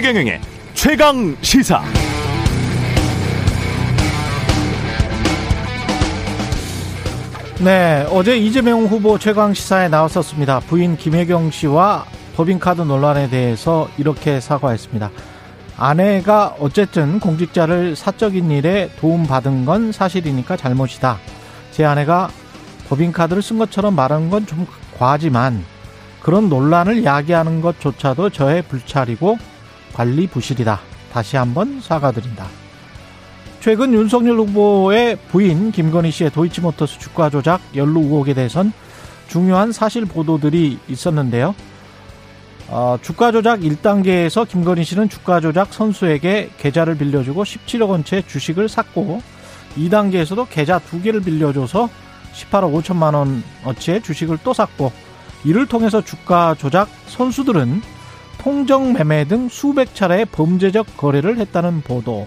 최경영의 최강 시사. 네, 어제 이재명 후보 최강 시사에 나왔었습니다. 부인 김혜경 씨와 법인카드 논란에 대해서 이렇게 사과했습니다. 아내가 어쨌든 공직자를 사적인 일에 도움받은 건 사실이니까 잘못이다. 제 아내가 법인카드를 쓴 것처럼 말하는 건 좀 과하지만 그런 논란을 야기하는 것조차도 저의 불찰이고 관리 부실이다. 다시 한번 사과드린다. 최근 윤석열 후보의 부인 김건희 씨의 도이치모터스 주가 조작 연루 의혹에 대해선 중요한 사실 보도들이 있었는데요. 어, 주가 조작 1단계에서 김건희 씨는 주가 조작 선수에게 계좌를 빌려주고 17억 원채 주식을 샀고 2단계에서도 계좌 두 개를 빌려줘서 18억 5천만 원어치의 주식을 또 샀고 이를 통해서 주가 조작 선수들은 통정 매매 등 수백 차례의 범죄적 거래를 했다는 보도.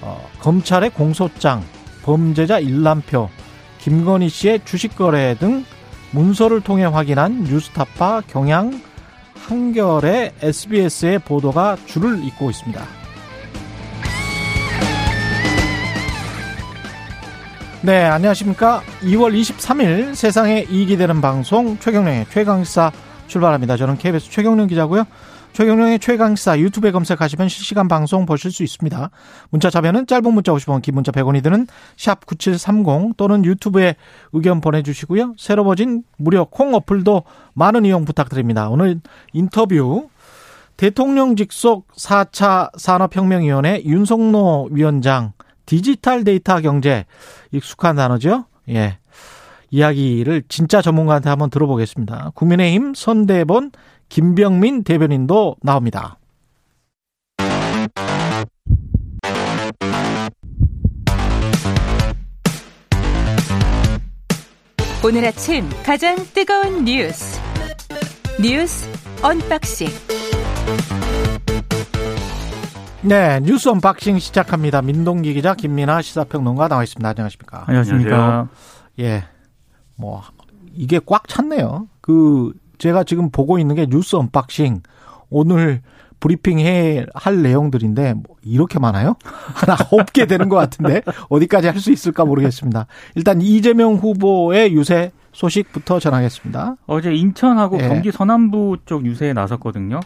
어, 검찰의 공소장, 범죄자 일람표, 김건희 씨의 주식 거래 등 문서를 통해 확인한 뉴스타파 경향 한결의 SBS의 보도가 줄을 잇고 있습니다. 네, 안녕하십니까. 2월 23일 세상에 이익이 되는 방송 최경령의 최강시사 출발합니다. 저는 KBS 최경령 기자고요. 최경령의 최강시사 유튜브에 검색하시면 실시간 방송 보실 수 있습니다. 문자 자변은 짧은 문자 50원, 긴 문자 100원이 드는 샵 9730 또는 유튜브에 의견 보내주시고요. 새로 버진 무료 콩 어플도 많은 이용 부탁드립니다. 오늘 인터뷰 대통령 직속 4차 산업혁명위원회 윤석노 위원장 디지털 데이터 경제 익숙한 단어죠. 예. 이야기를 진짜 전문가한테 한번 들어보겠습니다. 국민의힘 선대본 김병민 대변인도 나옵니다. 오늘 아침 가장 뜨거운 뉴스 뉴스 unboxing 네, 뉴스 unboxing 시작합니다. 민동기 기자, 김민아 시사평론가 나와 있습니다. 안녕하십니까? 안녕하십니까? 예, 뭐 이게 꽉 찼네요. 그 제가 지금 보고 있는 게 뉴스 unboxing 오늘 브리핑 해 할 내용들인데 뭐 이렇게 많아요? 하나 없게 되는 것 같은데 어디까지 할 수 있을까 모르겠습니다. 일단 이재명 후보의 유세 소식부터 전하겠습니다. 어제 인천하고 예. 경기 서남부 쪽 유세에 나섰거든요.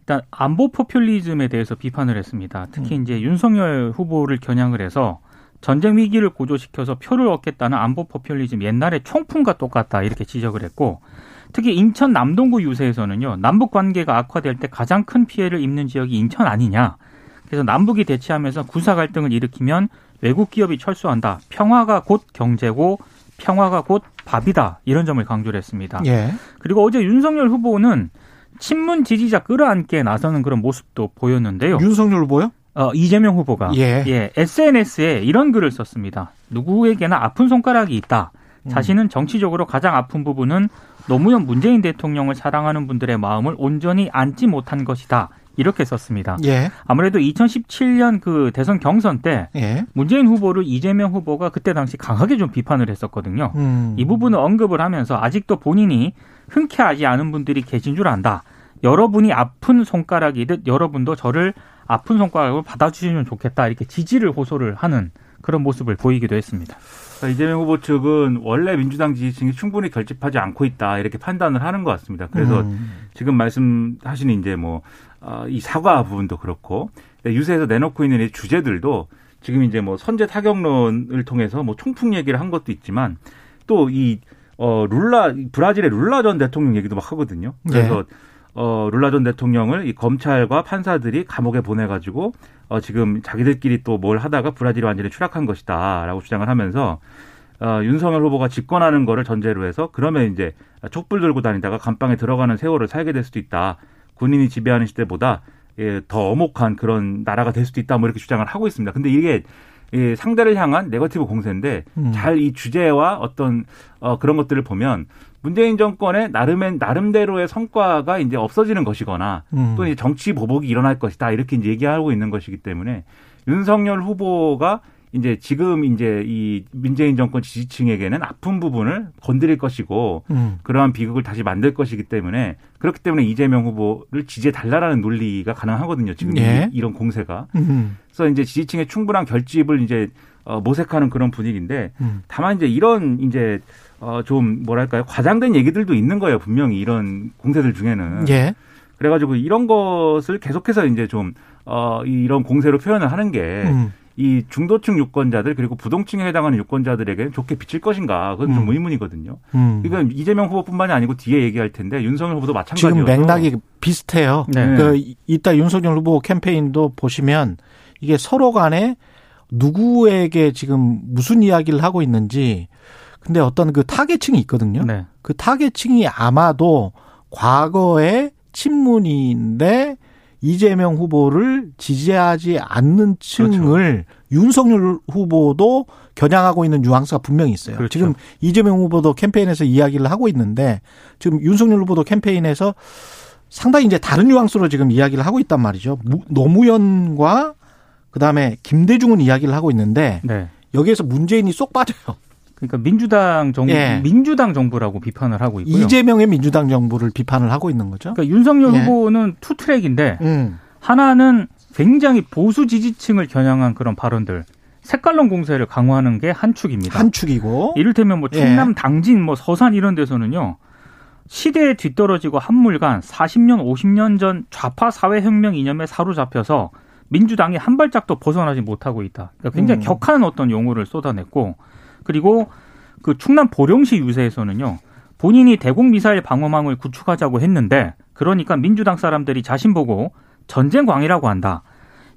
일단 안보 포퓰리즘에 대해서 비판을 했습니다. 특히 음. 이제 윤석열 후보를 겨냥을 해서 전쟁 위기를 고조시켜서 표를 얻겠다는 안보 포퓰리즘 옛날에 총풍과 똑같다 이렇게 지적을 했고 특히 인천 남동구 유세에서는요 남북 관계가 악화될 때 가장 큰 피해를 입는 지역이 인천 아니냐 그래서 남북이 대치하면서 군사 갈등을 일으키면 외국 기업이 철수한다 평화가 곧 경제고 평화가 곧 밥이다 이런 점을 강조를 했습니다. 예. 그리고 어제 윤석열 후보는 친문 지지자 끌어안기에 나서는 그런 모습도 보였는데요. 윤석열 후보요? 어, 이재명 후보가 예. SNS에 이런 글을 썼습니다. 누구에게나 아픈 손가락이 있다. 음. 자신은 정치적으로 가장 아픈 부분은 노무현 문재인 대통령을 사랑하는 분들의 마음을 온전히 안지 못한 것이다. 이렇게 썼습니다. 예. 아무래도 2017년 그 대선 경선 때 예. 문재인 후보를 이재명 후보가 그때 당시 강하게 좀 비판을 했었거든요. 음. 이 부분을 언급을 하면서 아직도 본인이 흔쾌하지 않은 분들이 계신 줄 안다. 여러분이 아픈 손가락이듯 여러분도 저를 아픈 손가락으로 받아주시면 좋겠다. 이렇게 지지를 호소를 하는 그런 모습을 보이기도 했습니다. 이재명 후보 측은 원래 민주당 지지층이 충분히 결집하지 않고 있다 이렇게 판단을 하는 것 같습니다. 그래서 음. 지금 말씀하신 이제 뭐 이 사과 부분도 그렇고 유세에서 내놓고 있는 이 주제들도 지금 이제 뭐 선제 타격론을 통해서 뭐 총풍 얘기를 한 것도 있지만 또이 어, 룰라 브라질의 룰라 전 대통령 얘기도 막 하거든요. 그래서 어, 룰라 전 대통령을 이 검찰과 판사들이 감옥에 보내가지고 어, 지금 자기들끼리 또 뭘 하다가 브라질이 완전히 추락한 것이다라고 주장을 하면서 어, 윤석열 후보가 집권하는 거를 전제로 해서 그러면 이제 촛불 들고 다니다가 감방에 들어가는 세월을 살게 될 수도 있다. 군인이 지배하는 시대보다 예, 더 엄혹한 그런 나라가 될 수도 있다. 뭐 이렇게 주장을 하고 있습니다. 근데 이게 예, 상대를 향한 네거티브 공세인데 음. 잘이 주제와 어떤 어, 그런 것들을 보면 문재인 정권의 나름의 나름대로의 성과가 이제 없어지는 것이거나 음. 또 이제 정치 보복이 일어날 것이다 이렇게 이제 얘기하고 있는 것이기 때문에 윤석열 후보가 이제 지금 이제 이 문재인 정권 지지층에게는 아픈 부분을 건드릴 것이고 음. 그러한 비극을 다시 만들 것이기 때문에 그렇기 때문에 이재명 후보를 지지해 달라라는 논리가 가능하거든요. 지금 예. 이, 이런 공세가. 음. 그래서 이제 지지층의 충분한 결집을 이제 어, 모색하는 그런 분위기인데 음. 다만 이제 이런 이제 어, 좀 뭐랄까요 과장된 얘기들도 있는 거예요. 분명히 이런 공세들 중에는. 예. 그래가지고 이런 것을 계속해서 이제 좀 어, 이- 이런 공세로 표현을 하는 게 음. 이 중도층 유권자들 그리고 부동층에 해당하는 유권자들에게는 좋게 비칠 것인가 그건 좀 음. 의문이거든요. 음. 이건 이재명 후보뿐만이 아니고 뒤에 얘기할 텐데 윤석열 후보도 마찬가지예요. 지금 맥락이 비슷해요. 네. 그 이- 이따 윤석열 후보 캠페인도 보시면 이게 서로 간에 누구에게 지금 무슨 이야기를 하고 있는지 근데 어떤 그 타겟층이 있거든요. 네. 그 타겟층이 아마도 과거에 친문인데 이재명 후보를 지지하지 않는 층을 윤석열 후보도 겨냥하고 있는 뉘앙스가 분명히 있어요. 그렇죠. 지금 이재명 후보도 캠페인에서 이야기를 하고 있는데 지금 윤석열 후보도 캠페인에서 상당히 이제 다른 뉘앙스로 지금 이야기를 하고 있단 말이죠. 무- 노무현과 그다음에 김대중은 이야기를 하고 있는데 네. 여기에서 문재인이 쏙 빠져요. 그러니까 민주당 정부, 예. 민주당 정부라고 비판을 하고 있고요. 이재명의 민주당 정부를 비판을 하고 있는 거죠. 그러니까 윤석열 예. 후보는 two track인데 음. 하나는 굉장히 보수 지지층을 겨냥한 그런 발언들, 색깔론 공세를 강화하는 게 한 축입니다. 한 축이고 이를테면 뭐 예. 충남 당진, 뭐 서산 이런 데서는요. 시대에 뒤떨어지고 한물간 40년, 50년 전 좌파 사회 혁명 이념에 사로잡혀서 민주당이 한 발짝도 벗어나지 못하고 있다. 그러니까 굉장히 음. 격한 어떤 용어를 쏟아냈고 그리고 그 충남 보령시 유세에서는요. 본인이 대공 미사일 방어망을 구축하자고 했는데 그러니까 민주당 사람들이 자신 보고 전쟁 광이라고 한다.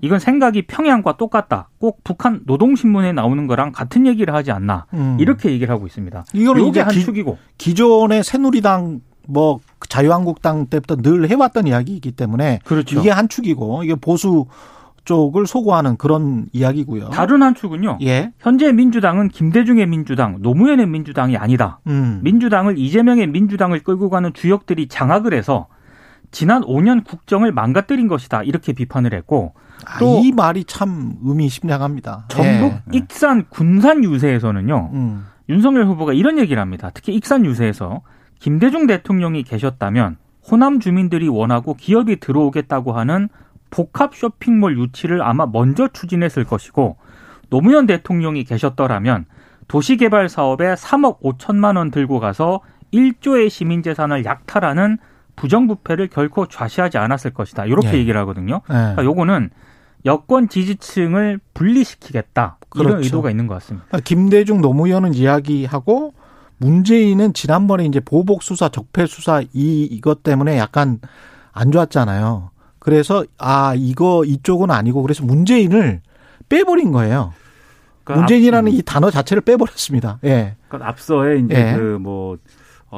이건 생각이 평양과 똑같다. 꼭 북한 노동신문에 나오는 거랑 같은 얘기를 하지 않나. 음. 이렇게 얘기를 하고 있습니다. 이거는 이게 한 기- 축이고. 기존의 새누리당 뭐 자유한국당 때부터 늘 해왔던 이야기이기 때문에 그렇죠. 이게 한 축이고 이게 보수 쪽을 소구하는 그런 이야기고요. 다른 한 축은요. 예. 현재 민주당은 김대중의 민주당, 노무현의 민주당이 아니다. 음. 민주당을 이재명의 민주당을 끌고 가는 주역들이 장악을 해서 지난 5년 국정을 망가뜨린 것이다. 이렇게 비판을 했고 아, 또- 이 말이 참 의미심장합니다. 전북 예. 익산 군산 유세에서는요. 음. 윤석열 후보가 이런 얘기를 합니다. 특히 익산 유세에서 김대중 대통령이 계셨다면 호남 주민들이 원하고 기업이 들어오겠다고 하는 복합 쇼핑몰 유치를 아마 먼저 추진했을 것이고 노무현 대통령이 계셨더라면 도시개발 사업에 3억 5천만 원 들고 가서 1조의 시민 재산을 약탈하는 부정부패를 결코 좌시하지 않았을 것이다. 이렇게 예. 얘기를 하거든요. 예. 그러니까 요거는 여권 지지층을 분리시키겠다. 이런 그렇죠. 의도가 있는 것 같습니다. 그러니까 김대중 노무현은 이야기하고 문재인은 지난번에 이제 보복 수사, 적폐 수사 이 이것 때문에 약간 안 좋았잖아요. 그래서 아 이거 이쪽은 아니고 그래서 문재인을 빼버린 거예요. 그러니까 문재인이라는 앞, 이 단어 자체를 빼버렸습니다. 예. 그러니까 앞서에 이제 예. 그뭐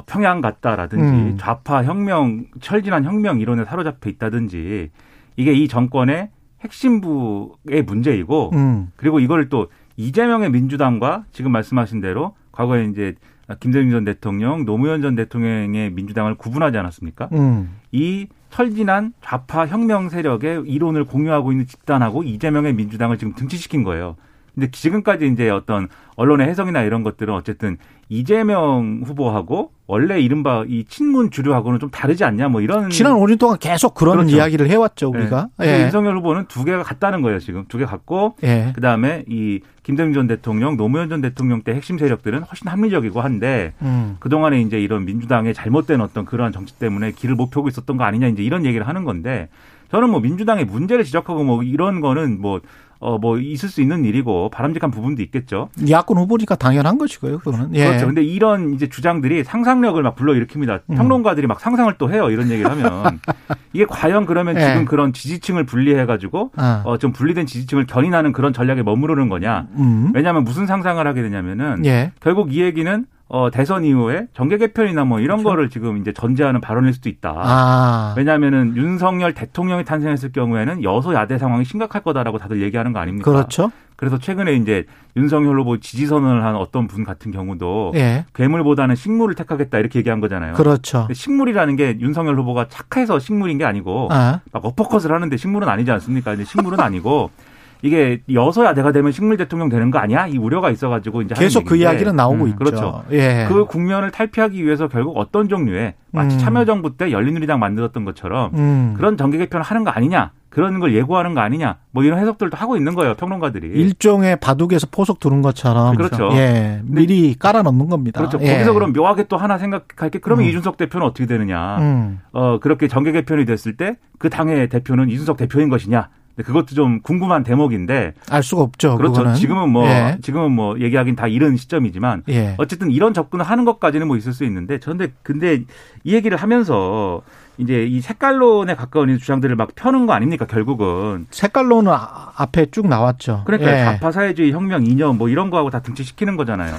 평양 갔다라든지 음. 좌파 혁명 철진한 혁명 이론에 사로잡혀 있다든지 이게 이 정권의 핵심부의 문제이고 음. 그리고 이걸 또 이재명의 민주당과 지금 말씀하신 대로 과거에 이제 김대중 전 대통령, 노무현 전 대통령의 민주당을 구분하지 않았습니까? 음. 이 철진한 좌파 혁명 세력의 이론을 공유하고 있는 집단하고 이재명의 민주당을 지금 등치시킨 거예요. 근데 지금까지 이제 어떤 언론의 해석이나 이런 것들은 어쨌든 이재명 후보하고 원래 이른바 이 친문 주류하고는 좀 다르지 않냐 뭐 이런 지난 5년 동안 계속 그런 그렇죠. 이야기를 해왔죠 우리가. 네. 예. 윤석열 후보는 두 개가 같다는 거예요 지금 두 개 같고 예. 그 다음에 이 김대중 전 대통령, 노무현 전 대통령 때 핵심 세력들은 훨씬 합리적이고 한데 음. 그 동안에 이제 이런 민주당의 잘못된 어떤 그러한 정치 때문에 길을 못 펴고 있었던 거 아니냐 이제 이런 얘기를 하는 건데 저는 뭐 민주당의 문제를 지적하고 뭐 이런 거는 뭐 어, 뭐, 있을 수 있는 일이고, 바람직한 부분도 있겠죠. 야권 후보니까 당연한 것이고요. 그거는. 예. 그렇죠. 근데 이런 이제 주장들이 상상력을 막 불러일으킵니다. 음. 평론가들이 막 상상을 또 해요. 이런 얘기를 하면. 이게 과연 그러면 예. 지금 그런 지지층을 분리해가지고, 아. 어, 좀 분리된 지지층을 견인하는 그런 전략에 머무르는 거냐. 음. 왜냐하면 무슨 상상을 하게 되냐면은, 예. 결국 이 얘기는 어, 대선 이후에 정계 개편이나 뭐 이런 거를 지금 이제 전제하는 발언일 수도 있다. 그렇죠. 아. 왜냐하면은 윤석열 대통령이 탄생했을 경우에는 여소야대 상황이 심각할 거다라고 다들 얘기하는 거 아닙니까? 그렇죠. 그래서 최근에 이제 윤석열 후보 지지 선언을 한 어떤 분 같은 경우도 예. 괴물보다는 식물을 택하겠다 이렇게 얘기한 거잖아요. 그렇죠. 식물이라는 게 윤석열 후보가 착해서 식물인 게 아니고 아. 막 어퍼컷을 하는데 식물은 아니지 않습니까? 식물은 아니고 이게 여서야 내가 되면 식물 대통령 되는 거 아니야? 이 우려가 있어가지고 이제 계속 그 이야기는 나오고 음, 있죠. 그렇죠. 예. 그 국면을 탈피하기 위해서 결국 어떤 종류의 마치 음. 참여정부 때 열린우리당 만들었던 것처럼 음. 그런 정계 개편을 하는 거 아니냐? 그런 걸 예고하는 거 아니냐? 뭐 이런 해석들도 하고 있는 거예요, 평론가들이. 일종의 바둑에서 포석 두른 것처럼 그렇죠. 예, 미리 깔아 놓는 겁니다. 그렇죠. 예. 거기서 그럼 묘하게 또 하나 생각할 게 그러면 음. 이준석 대표는 어떻게 되느냐? 음. 어 그렇게 정계 개편이 됐을 때 그 당의 대표는 이준석 대표인 것이냐? 그것도 좀 궁금한 대목인데 알 수가 없죠. 그렇죠. 그거는. 지금은 뭐 예. 지금은 뭐 얘기하긴 다 이른 시점이지만 예. 어쨌든 이런 접근을 하는 것까지는 뭐 있을 수 있는데 저런데 근데 이 얘기를 하면서 이제 이 색깔론에 가까운 이 주장들을 막 펴는 거 아닙니까 결국은 색깔로는 아- 앞에 쭉 나왔죠. 그러니까 예. 좌파 사회주의 혁명 이념 뭐 이런 거하고 다 등치시키는 거잖아요.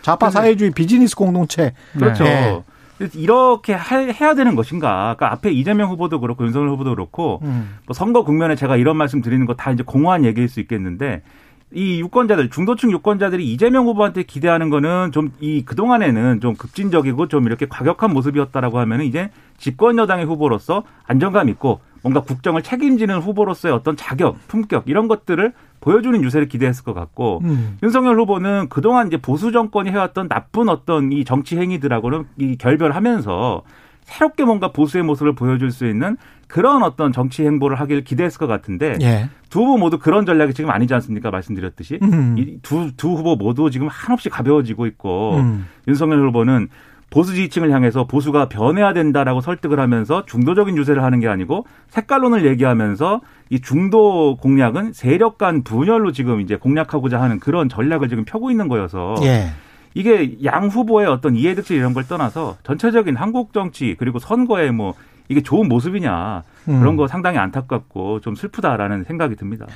좌파 근데- 사회주의 비즈니스 공동체. 그렇죠. 이렇게 할- 해야 되는 것인가? 그러니까 앞에 이재명 후보도 그렇고 윤석열 후보도 그렇고 음. 뭐 선거 국면에 제가 이런 말씀 드리는 거 다 이제 공허한 얘기일 수 있겠는데 이 유권자들 중도층 유권자들이 이재명 후보한테 기대하는 거는 좀 이 그동안에는 좀 급진적이고 좀 이렇게 과격한 모습이었다라고 하면은 이제 집권 여당의 후보로서 안정감 있고 뭔가 국정을 책임지는 후보로서의 어떤 자격, 품격 이런 것들을 보여주는 유세를 기대했을 것 같고 음. 윤석열 후보는 그동안 이제 보수 정권이 해왔던 나쁜 어떤 이 정치 행위들하고는 이 결별하면서 새롭게 뭔가 보수의 모습을 보여줄 수 있는 그런 어떤 정치 행보를 하길 기대했을 것 같은데 예. 두 후보 모두 그런 전략이 지금 아니지 않습니까? 말씀드렸듯이 음. 이두두 후보 모두 지금 한없이 가벼워지고 있고 음. 윤석열 후보는 보수 지지층을 향해서 보수가 변해야 된다라고 설득을 하면서 중도적인 유세를 하는 게 아니고 색깔론을 얘기하면서 이 중도 공략은 세력 간 분열로 지금 이제 공략하고자 하는 그런 전략을 지금 펴고 있는 거여서 예. 이게 양 후보의 어떤 이해득실 이런 걸 떠나서 전체적인 한국 정치 그리고 선거에 뭐 이게 좋은 모습이냐 음. 그런 거 상당히 안타깝고 좀 슬프다라는 생각이 듭니다.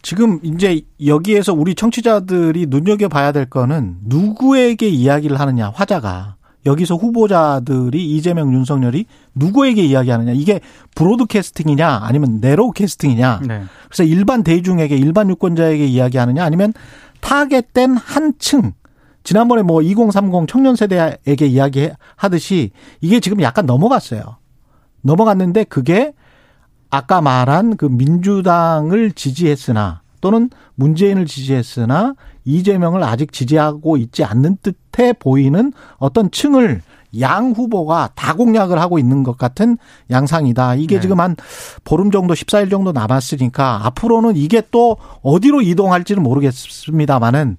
지금 이제 여기에서 우리 청취자들이 눈여겨 봐야 될 거는 누구에게 이야기를 하느냐 화자가 여기서 후보자들이 이재명 윤석열이 누구에게 이야기하느냐 이게 브로드캐스팅이냐 아니면 내로우 캐스팅이냐 네. 그래서 일반 대중에게 일반 유권자에게 이야기하느냐 아니면 타겟된 한 층 지난번에 뭐 2030 청년 세대에게 이야기하듯이 이게 지금 약간 넘어갔어요. 넘어갔는데 그게 아까 말한 그 민주당을 지지했으나 또는 문재인을 지지했으나 이재명을 아직 지지하고 있지 않는 듯해 보이는 어떤 층을 양 후보가 다 공략을 하고 있는 것 같은 양상이다. 이게 네. 지금 한 보름 정도, 14일 정도 남았으니까 앞으로는 이게 또 어디로 이동할지는 모르겠습니다만은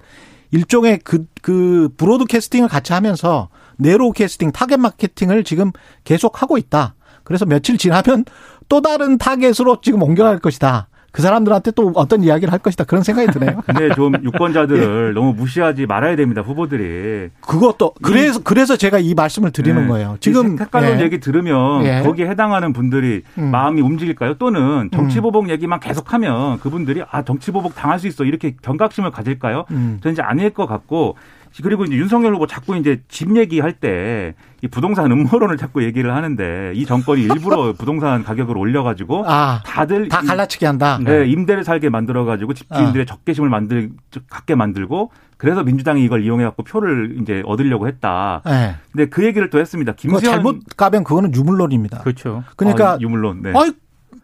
일종의 그, 그, broadcasting을 같이 하면서 narrowcasting, 타겟 마케팅을 지금 계속 하고 있다. 그래서 며칠 지나면 또 다른 타겟으로 지금 옮겨갈 것이다. 그 사람들한테 또 어떤 이야기를 할 것이다. 그런 생각이 드네요. 근데 좀 유권자들을 너무 무시하지 말아야 됩니다. 후보들이. 그것도 그래서 그래서 제가 이 말씀을 드리는 네. 거예요. 지금 색깔론 예. 얘기 들으면 예. 거기에 해당하는 분들이 음. 마음이 움직일까요? 또는 정치 보복 얘기만 계속하면 그분들이 아 정치 보복 당할 수 있어 이렇게 경각심을 가질까요? 음. 저는 이제 아닐 것 같고 그리고 이제 윤석열 후보 자꾸 이제 집 얘기할 때 이 부동산 음모론을 자꾸 얘기를 하는데 이 정권이 일부러 부동산 가격을 올려가지고 아, 다들 다 이- 갈라치기 한다. 네, 임대를 살게 만들어가지고 집주인들의 적개심을 만들 갖게 만들고 그래서 민주당이 이걸 이용해갖고 표를 이제 얻으려고 했다. 예. 근데 그 얘기를 또 했습니다. 김수현 잘못 가면 그거는 유물론입니다. 그렇죠. 그러니까 아, 유물론. 네. 아이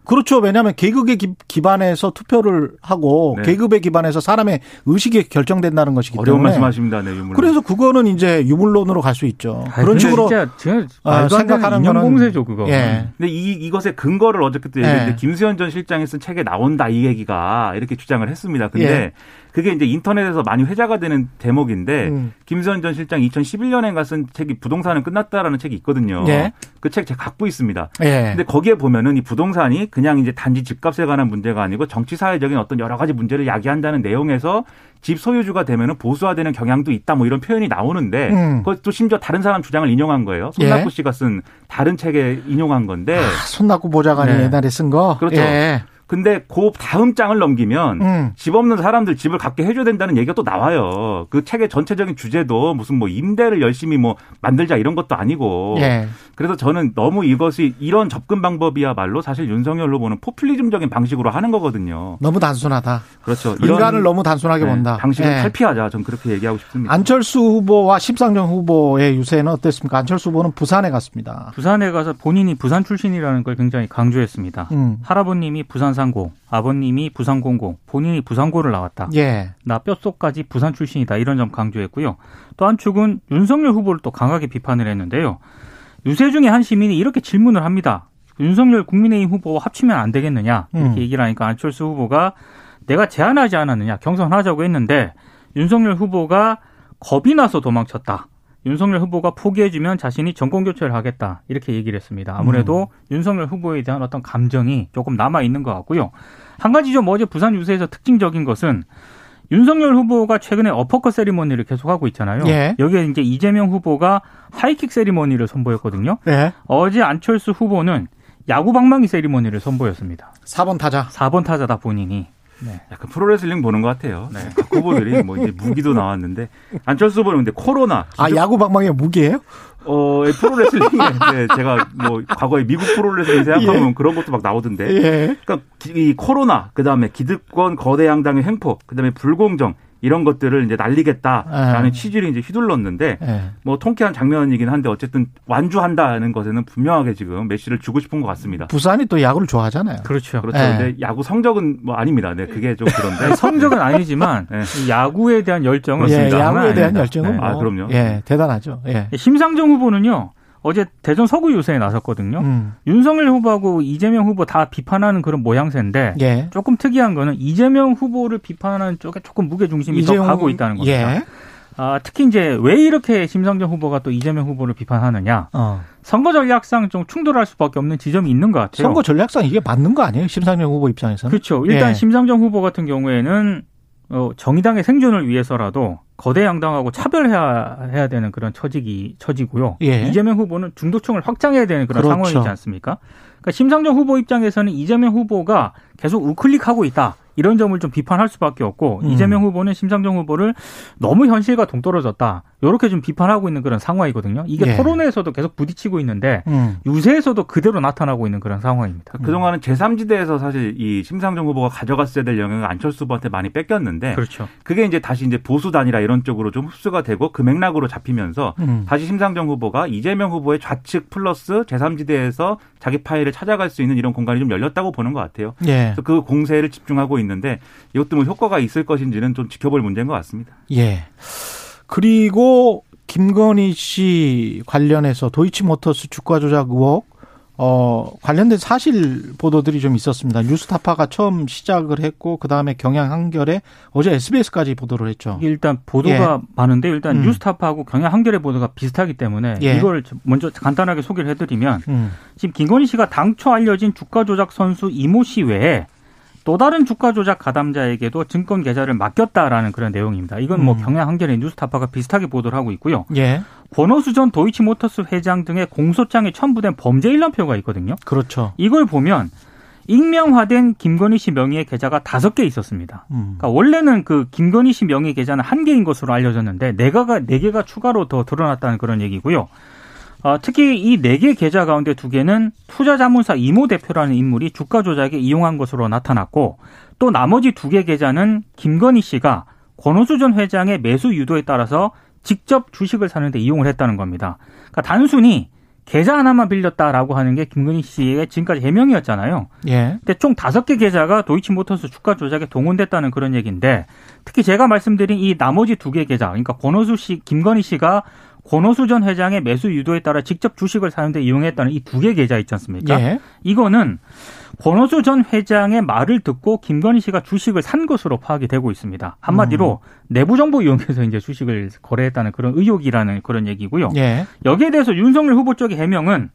그렇죠. 왜냐하면 계급에 기- 기반해서 투표를 하고 네. 계급에 기반해서 사람의 의식이 결정된다는 것이기 어려운 때문에 말씀하십니다. 네, 유물론. 그래서 그거는 이제 유물론으로 갈 수 있죠. 아, 그런 식으로 진짜 제가 아, 생각하는 거는- 공세죠 그거. 예. 근데 이 이것의 근거를 어저께 또 얘기했는데 네. 김수현 전 실장이 쓴 책에 나온다 이 얘기가 이렇게 주장을 했습니다. 근데 예. 그게 이제 인터넷에서 많이 회자가 되는 대목인데 음. 김수현 전 실장이 2011년에 쓴 책이 부동산은 끝났다라는 책이 있거든요. 예. 그책 제가 갖고 있습니다. 예. 근데 거기에 보면은 이 부동산이 그냥 이제 단지 집값에 관한 문제가 아니고 정치 사회적인 어떤 여러 가지 문제를 야기한다는 내용에서 집 소유주가 되면은 보수화되는 경향도 있다 뭐 이런 표현이 나오는데 음. 그것도 심지어 다른 사람 주장을 인용한 거예요. 예. 손낙구 씨가 쓴 다른 책에 인용한 건데 아, 손낙구 보좌관이 네. 옛날에 쓴 거. 그렇죠. 예. 근데 그 다음 장을 넘기면 음. 집 없는 사람들 집을 갖게 해줘야 된다는 얘기가 또 나와요. 그 책의 전체적인 주제도 무슨 뭐 임대를 열심히 뭐 만들자 이런 것도 아니고. 예. 그래서 저는 너무 이것이 이런 접근 방법이야말로 사실 윤석열 후보는 포퓰리즘적인 방식으로 하는 거거든요. 너무 단순하다. 그렇죠. 이런 인간을 너무 단순하게 네, 본다. 방식을 예. 탈피하자. 전 그렇게 얘기하고 싶습니다. 안철수 후보와 심상정 후보의 유세는 어땠습니까? 안철수 후보는 부산에 갔습니다. 부산에 가서 본인이 부산 출신이라는 걸 굉장히 강조했습니다. 음. 할아버님이 부산 부산상고, 아버님이 부산공고, 본인이 부산고를 나왔다. 예. 나 뼛속까지 부산 출신이다. 이런 점 강조했고요. 또 한 축은 윤석열 후보를 또 강하게 비판을 했는데요. 유세 중에 한 시민이 이렇게 질문을 합니다. 윤석열 국민의힘 후보와 합치면 안 되겠느냐 이렇게 음. 얘기를 하니까 안철수 후보가 내가 제안하지 않았느냐 경선하자고 했는데 윤석열 후보가 겁이 나서 도망쳤다. 윤석열 후보가 포기해주면 자신이 정권 교체를 하겠다 이렇게 얘기를 했습니다. 아무래도 윤석열 후보에 대한 어떤 감정이 조금 남아 있는 것 같고요. 한 가지 좀 어제 부산 유세에서 특징적인 것은 윤석열 후보가 최근에 어퍼컷 세리머니를 계속하고 있잖아요. 예. 여기에 이제 이재명 후보가 하이킥 세리머니를 선보였거든요. 예. 어제 안철수 후보는 야구 방망이 세리머니를 선보였습니다. 4번 타자. 4번 타자다 본인이. 약간 프로레슬링 보는 것 같아요. 네. 각 후보들이 뭐 이제 무기도 나왔는데 안철수 후보는 근데 코로나 아, 야구 방망이 무기예요? 어 프로레슬링에 네, 제가 뭐 과거에 미국 프로레슬링 생각하면 그런 것도 막 나오던데. 예. 그러니까 기- 이 코로나 그 다음에 기득권 거대 양당의 횡포 그 다음에 불공정 이런 것들을 이제 날리겠다라는 아. 취지를 이제 휘둘렀는데 예. 뭐 통쾌한 장면이긴 한데 어쨌든 완주한다는 것에는 분명하게 지금 메시를 주고 싶은 것 같습니다. 부산이 또 야구를 좋아하잖아요. 그렇죠. 그렇죠. 예. 근데 야구 성적은 뭐 아닙니다. 네, 그게 좀 그런데 성적은 아니지만 네. 이 야구에 대한 열정은 예, 야구에 대한 아닙니다. 열정은 네. 뭐, 아, 그럼요. 예, 대단하죠. 예. 심상정 후보는요. 어제 대전 서구 유세에 나섰거든요. 음. 윤석열 후보하고 이재명 후보 다 비판하는 그런 모양새인데 예. 조금 특이한 거는 이재명 후보를 비판하는 쪽에 조금 무게 중심이 더 가고 있다는 겁니다. 예. 아, 특히 이제 왜 이렇게 심상정 후보가 또 이재명 후보를 비판하느냐? 어. 선거 전략상 좀 충돌할 수밖에 없는 지점이 있는 것 같아요. 선거 전략상 이게 맞는 거 아니에요? 심상정 후보 입장에서는. 그렇죠. 일단 예. 심상정 후보 같은 경우에는 어, 정의당의 생존을 위해서라도 거대 양당하고 차별해야 해야 되는 그런 처지기 처지고요. 예. 이재명 후보는 중도층을 확장해야 되는 그런 그렇죠. 상황이지 않습니까? 그러니까 심상정 후보 입장에서는 이재명 후보가 계속 우클릭하고 있다. 이런 점을 좀 비판할 수밖에 없고 음. 이재명 후보는 심상정 후보를 너무 현실과 동떨어졌다. 이렇게 좀 비판하고 있는 그런 상황이거든요. 이게 예. 토론회에서도 계속 부딪히고 있는데 음. 유세에서도 그대로 나타나고 있는 그런 상황입니다. 그동안은 제3지대에서 사실 이 심상정 후보가 가져갔어야 될 영향을 안철수 후보한테 많이 뺏겼는데 그렇죠. 그게 이제 다시 이제 보수 단이라 이런 쪽으로 좀 흡수가 되고 그 맥락으로 잡히면서 음. 다시 심상정 후보가 이재명 후보의 좌측 플러스 제3지대에서 자기 파일을 찾아갈 수 있는 이런 공간이 좀 열렸다고 보는 것 같아요. 예. 그래서 그 공세를 집중하고 있는데 이것도 뭐 효과가 있을 것인지는 좀 지켜볼 문제인 것 같습니다. 예. 그리고 김건희 씨 관련해서 도이치모터스 주가 조작 의혹 어, 관련된 사실 보도들이 좀 있었습니다. 뉴스타파가 처음 시작을 했고 그 다음에 경향 한결에 어제 SBS까지 보도를 했죠. 일단 보도가 많은데 일단 음. 뉴스타파하고 경향 한겨레 보도가 비슷하기 때문에 예. 이걸 먼저 간단하게 소개를 해드리면 음. 지금 김건희 씨가 당초 알려진 주가 조작 선수 이모 씨 외에 또 다른 주가 조작 가담자에게도 증권 계좌를 맡겼다라는 그런 내용입니다. 이건 뭐 음. 경향 한겨레 뉴스타파가 비슷하게 보도를 하고 있고요. 예. 권호수 전 도이치모터스 회장 등의 공소장에 첨부된 범죄 일람표가 있거든요. 그렇죠. 이걸 보면 익명화된 김건희 씨 명의의 계좌가 다섯 개 있었습니다. 음. 그러니까 원래는 그 김건희 씨 명의 계좌는 한 개인 것으로 알려졌는데 네 개가 네 개가 추가로 더 드러났다는 그런 얘기고요. 어, 특히 이 네 개 계좌 가운데 두 개는 투자자문사 이모 대표라는 인물이 주가 조작에 이용한 것으로 나타났고 또 나머지 두 개 계좌는 김건희 씨가 권호수 전 회장의 매수 유도에 따라서 직접 주식을 사는데 이용을 했다는 겁니다. 그러니까 단순히 계좌 하나만 빌렸다라고 하는 게 김건희 씨의 지금까지 해명이었잖아요. 예. 근데 총 다섯 개 계좌가 도이치모터스 주가 조작에 동원됐다는 그런 얘기인데 특히 제가 말씀드린 이 나머지 두 개 계좌, 그러니까 권호수 씨, 김건희 씨가 권호수 전 회장의 매수 유도에 따라 직접 주식을 사는데 이용했다는 이 두 개 계좌 있지 않습니까? 예. 이거는 권호수 전 회장의 말을 듣고 김건희 씨가 주식을 산 것으로 파악이 되고 있습니다. 한마디로 내부 정보 이용해서 이제 주식을 거래했다는 그런 의혹이라는 그런 얘기고요. 예. 여기에 대해서 윤석열 후보 쪽의 해명은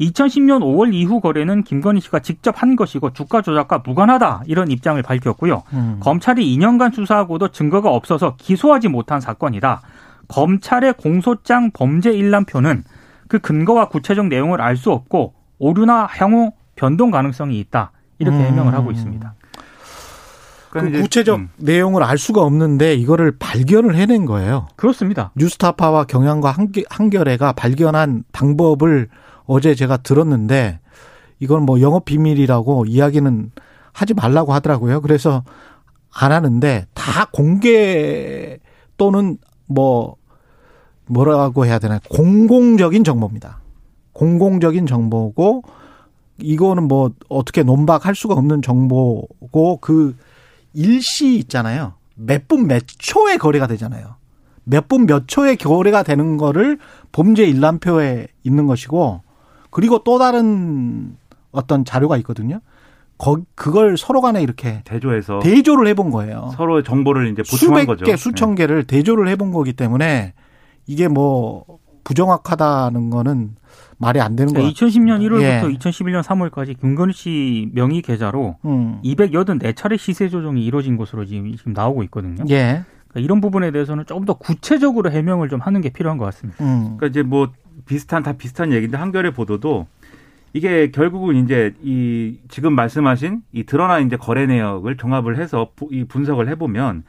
2010년 5월 이후 거래는 김건희 씨가 직접 한 것이고 주가 조작과 무관하다 이런 입장을 밝혔고요. 음. 검찰이 2년간 수사하고도 증거가 없어서 기소하지 못한 사건이다. 검찰의 공소장 범죄 일람표는 그 근거와 구체적 내용을 알 수 없고 오류나 향후 변동 가능성이 있다. 이렇게 음. 해명을 하고 있습니다. 그 구체적 음, 내용을 알 수가 없는데 이거를 발견을 해낸 거예요. 그렇습니다. 뉴스타파와 경향과 한겨- 한겨레가 발견한 방법을 어제 제가 들었는데 이건 뭐 영업 비밀이라고 이야기는 하지 말라고 하더라고요. 그래서 안 하는데 다 공개 또는 뭐 뭐라고 해야 되나 공공적인 정보입니다. 공공적인 정보고 이거는 뭐 어떻게 논박할 수가 없는 정보고 그 일시 있잖아요. 몇 분 몇 초에 거래가 되잖아요. 몇 분 몇 초에 거래가 되는 거를 범죄 일람표에 있는 것이고 그리고 또 다른 어떤 자료가 있거든요. 거, 그걸 서로 간에 이렇게 대조해서 대조를 해본 거예요. 서로의 정보를 이제 보충한 수백 거죠. 개, 수천 개를 대조를 해본 거기 때문에 이게 뭐 부정확하다는 거는 말이 안 되는 거예요. 2010년 1월부터 예. 2011년 3월까지 김건희 씨 명의 계좌로 음. 284차례 시세 조정이 이루어진 것으로 지금, 나오고 있거든요. 예. 그러니까 이런 부분에 대해서는 조금 더 구체적으로 해명을 좀 하는 게 필요한 것 같습니다. 음. 그러니까 이제 뭐 비슷한 다 비슷한 얘기인데 한겨레 보도도 이게 결국은 이제 이 지금 말씀하신 이 드러난 이제 거래 내역을 종합을 해서 부- 이 분석을 해보면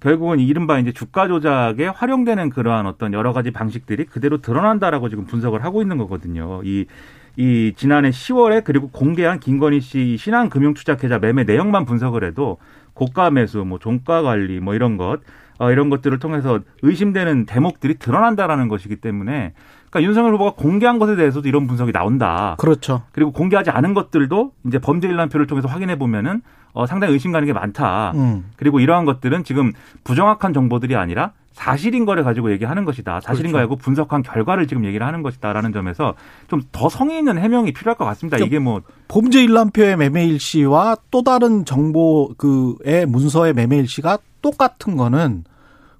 결국은 이른바 이제 주가 조작에 활용되는 그러한 어떤 여러 가지 방식들이 그대로 드러난다라고 지금 분석을 하고 있는 거거든요. 이, 이 지난해 10월에 그리고 공개한 김건희 씨 신한금융투자계좌 매매 내역만 분석을 해도 고가 매수, 뭐 종가 관리, 뭐 이런 것, 어, 이런 것들을 통해서 의심되는 대목들이 드러난다라는 것이기 때문에 그러니까 윤석열 후보가 공개한 것에 대해서도 이런 분석이 나온다. 그렇죠. 그리고 공개하지 않은 것들도 이제 범죄 일람표를 통해서 확인해 보면은 어, 상당히 의심 가는 게 많다. 음. 그리고 이러한 것들은 지금 부정확한 정보들이 아니라 사실인 거를 가지고 얘기하는 것이다. 사실인 그렇죠. 거고 분석한 결과를 지금 얘기를 하는 것이다라는 점에서 좀 더 성의 있는 해명이 필요할 것 같습니다. 이게 뭐 범죄 일람표의 매매일 씨와 또 다른 정보 그의 문서의 매매일 씨가 똑같은 거는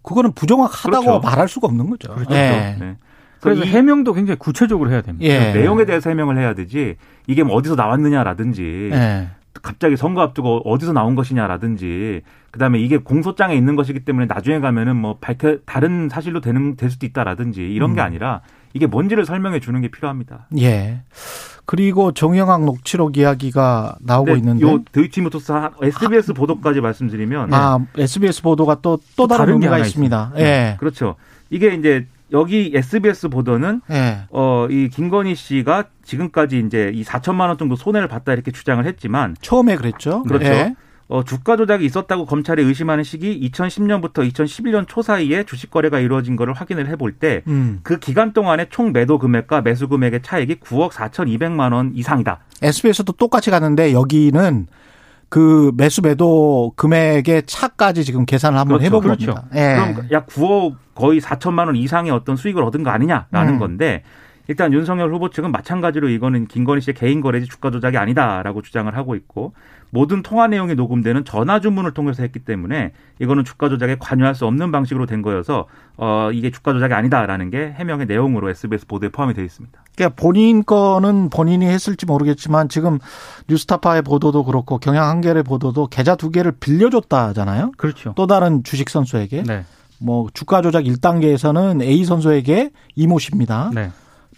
그거는 부정확하다고 그렇죠. 말할 수가 없는 거죠. 그렇죠. 예. 네. 그래서 이 해명도 굉장히 구체적으로 해야 됩니다. 예. 내용에 대해서 해명을 해야 되지 이게 뭐 어디서 나왔느냐라든지 예. 갑자기 선거 앞두고 어디서 나온 것이냐라든지 그다음에 이게 공소장에 있는 것이기 때문에 나중에 가면은 뭐 밝혀 다른 사실로 되는 될 수도 있다라든지 이런 게 음. 아니라 이게 뭔지를 설명해 주는 게 필요합니다. 예. 그리고 정영학 녹취록 이야기가 나오고 근데 있는데 요 드이치모토스 SBS 보도까지 말씀드리면 아, SBS 보도가 또, 또 다른 다른 게 의미가 있습니다. 네, 예. 그렇죠. 이게 이제 여기 SBS 보도는 예. 어이 김건희 씨가 지금까지 이제 이 4천만 원 정도 손해를 봤다 이렇게 주장을 했지만 처음에 그랬죠. 그렇죠. 예. 어, 주가 조작이 있었다고 검찰이 의심하는 시기 2010년부터 2011년 초 사이에 주식 거래가 이루어진 것을 확인을 해볼 때그 음. 기간 동안의 총 매도 금액과 매수 금액의 차익이 9억 4,200만 원 이상이다. SBS도 똑같이 갔는데 여기는 그 매수 매도 금액의 차까지 지금 계산을 한번 그렇죠. 해본 그렇죠. 겁니다. 예. 그럼 약 9억 거의 4천만 원 이상의 어떤 수익을 얻은 거 아니냐라는 음. 건데 일단 윤석열 후보 측은 마찬가지로 이거는 김건희 씨의 개인 거래지 주가 조작이 아니다라고 주장을 하고 있고 모든 통화 내용이 녹음되는 전화 주문을 통해서 했기 때문에 이거는 주가 조작에 관여할 수 없는 방식으로 된 거여서 어 이게 주가 조작이 아니다라는 게 해명의 내용으로 SBS 보도에 포함이 되어 있습니다. 그러니까 본인 거는 본인이 했을지 모르겠지만 지금 뉴스타파의 보도도 그렇고 경향 한겨레 보도도 계좌 두 개를 빌려줬다잖아요. 그렇죠. 또 다른 주식 선수에게 네. 뭐 주가 조작 1단계에서는 A 선수에게 이모 씨입니다. 네.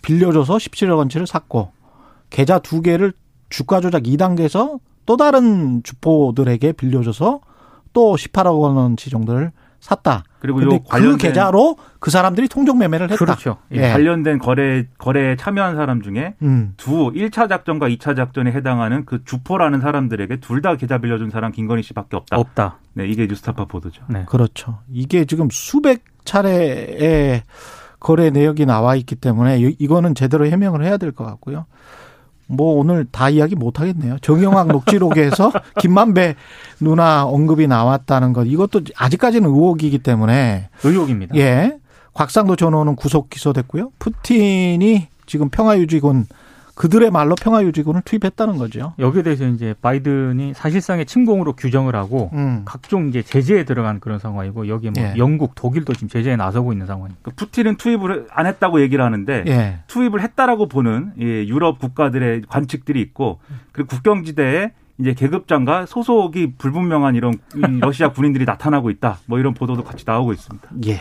빌려줘서 17억 원치를 샀고 계좌 두 개를 주가 조작 2단계에서 또 다른 주포들에게 빌려줘서 또 18억 원치 정도를 샀다. 그리고 근데 요그 관련된 계좌로 그 사람들이 통정 매매를 했다. 그렇죠. 이 예. 관련된 거래 거래에 참여한 사람 중에 음. 두 1차 작전과 2차 작전에 해당하는 그 주포라는 사람들에게 둘 다 계좌 빌려준 사람 김건희 씨밖에 없다. 없다. 네, 이게 뉴스타파 보도죠. 네. 그렇죠. 이게 지금 수백 차례의 거래 내역이 나와 있기 때문에 이- 이거는 제대로 해명을 해야 될 것 같고요. 뭐 오늘 다 이야기 못 하겠네요. 정영학 녹취록에서 김만배 누나 언급이 나왔다는 것 이것도 아직까지는 의혹이기 때문에 의혹입니다. 예. 곽상도 전호는 구속 기소됐고요. 푸틴이 지금 평화유지군 그들의 말로 평화유지군을 투입했다는 거죠. 여기에 대해서 이제 바이든이 사실상의 침공으로 규정을 하고 음. 각종 이제 제재에 들어간 그런 상황이고 여기에 뭐 예. 영국, 독일도 지금 제재에 나서고 있는 상황입니다. 그 푸틴은 투입을 안 했다고 얘기를 하는데 예. 투입을 했다라고 보는 예, 유럽 국가들의 관측들이 있고 그리고 국경지대에 이제 계급장과 소속이 불분명한 이런 이 러시아 군인들이 나타나고 있다. 뭐 이런 보도도 같이 나오고 있습니다. 예.